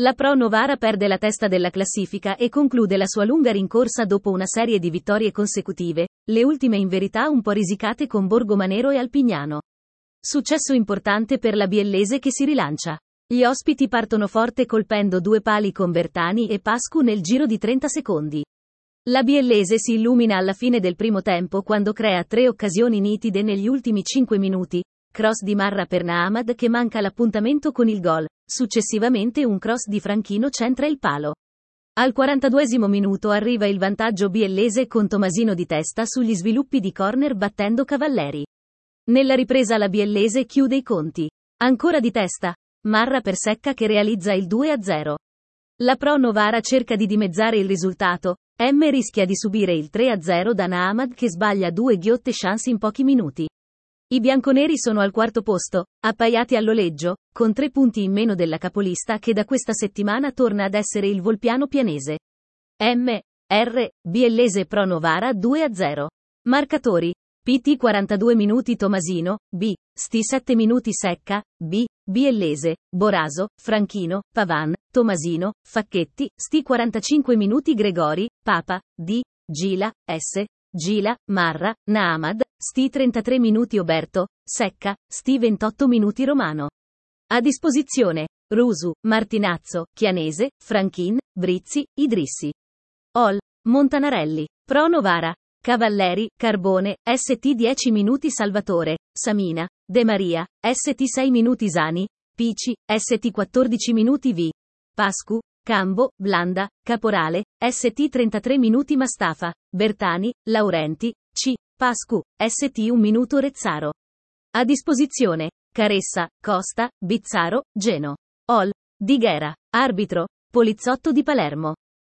La Pro Novara perde la testa della classifica e conclude la sua lunga rincorsa dopo una serie di vittorie consecutive, le ultime in verità un po' risicate con Borgomanero e Alpignano. Successo importante per la biellese che si rilancia. Gli ospiti partono forte colpendo due pali con Bertani e Pascu nel giro di 30 secondi. La biellese si illumina alla fine del primo tempo quando crea tre occasioni nitide negli ultimi 5 minuti, cross di Marra per Nahamad che manca l'appuntamento con il gol, successivamente un cross di Franchino centra il palo. Al 42 minuto arriva il vantaggio biellese con Tomasino di testa sugli sviluppi di corner battendo Cavalleri. Nella ripresa la biellese chiude i conti. Ancora di testa. Marra per Secca che realizza il 2-0. La Pro Novara cerca di dimezzare il risultato, M rischia di subire il 3-0 da Nahamad che sbaglia due ghiotte chance in pochi minuti. I bianconeri sono al quarto posto, appaiati all'oleggio, con tre punti in meno della capolista che da questa settimana torna ad essere il Volpiano Pianese. M. R. Biellese Pro Novara 2-0. Marcatori. PT 42 minuti Tomasino, B. Sti 7 minuti Secca, B. Biellese, Boraso, Franchino, Pavan, Tomasino, Facchetti, Sti 45 minuti Gregori, Papa, D. Gila, S. Gila, Marra, Naamad, sti 33 minuti Oberto, Secca, sti 28 minuti Romano. A disposizione. Rusu, Martinazzo, Chianese, Franchin, Brizzi, Idrissi. Ol, Montanarelli, Pro Novara, Cavalleri, Carbone, ST 10 minuti Salvatore, Samina, De Maria, ST 6 minuti Zani, Pici, ST 14 minuti V. Pascu, Cambo, Blanda, Caporale, ST 33 minuti Mastafa, Bertani, Laurenti, C. Pascu, ST 1 minuto Rezzaro. A disposizione. Caressa, Costa, Bizzaro, Geno. Ol. Dighera. Arbitro. Polizzotto di Palermo.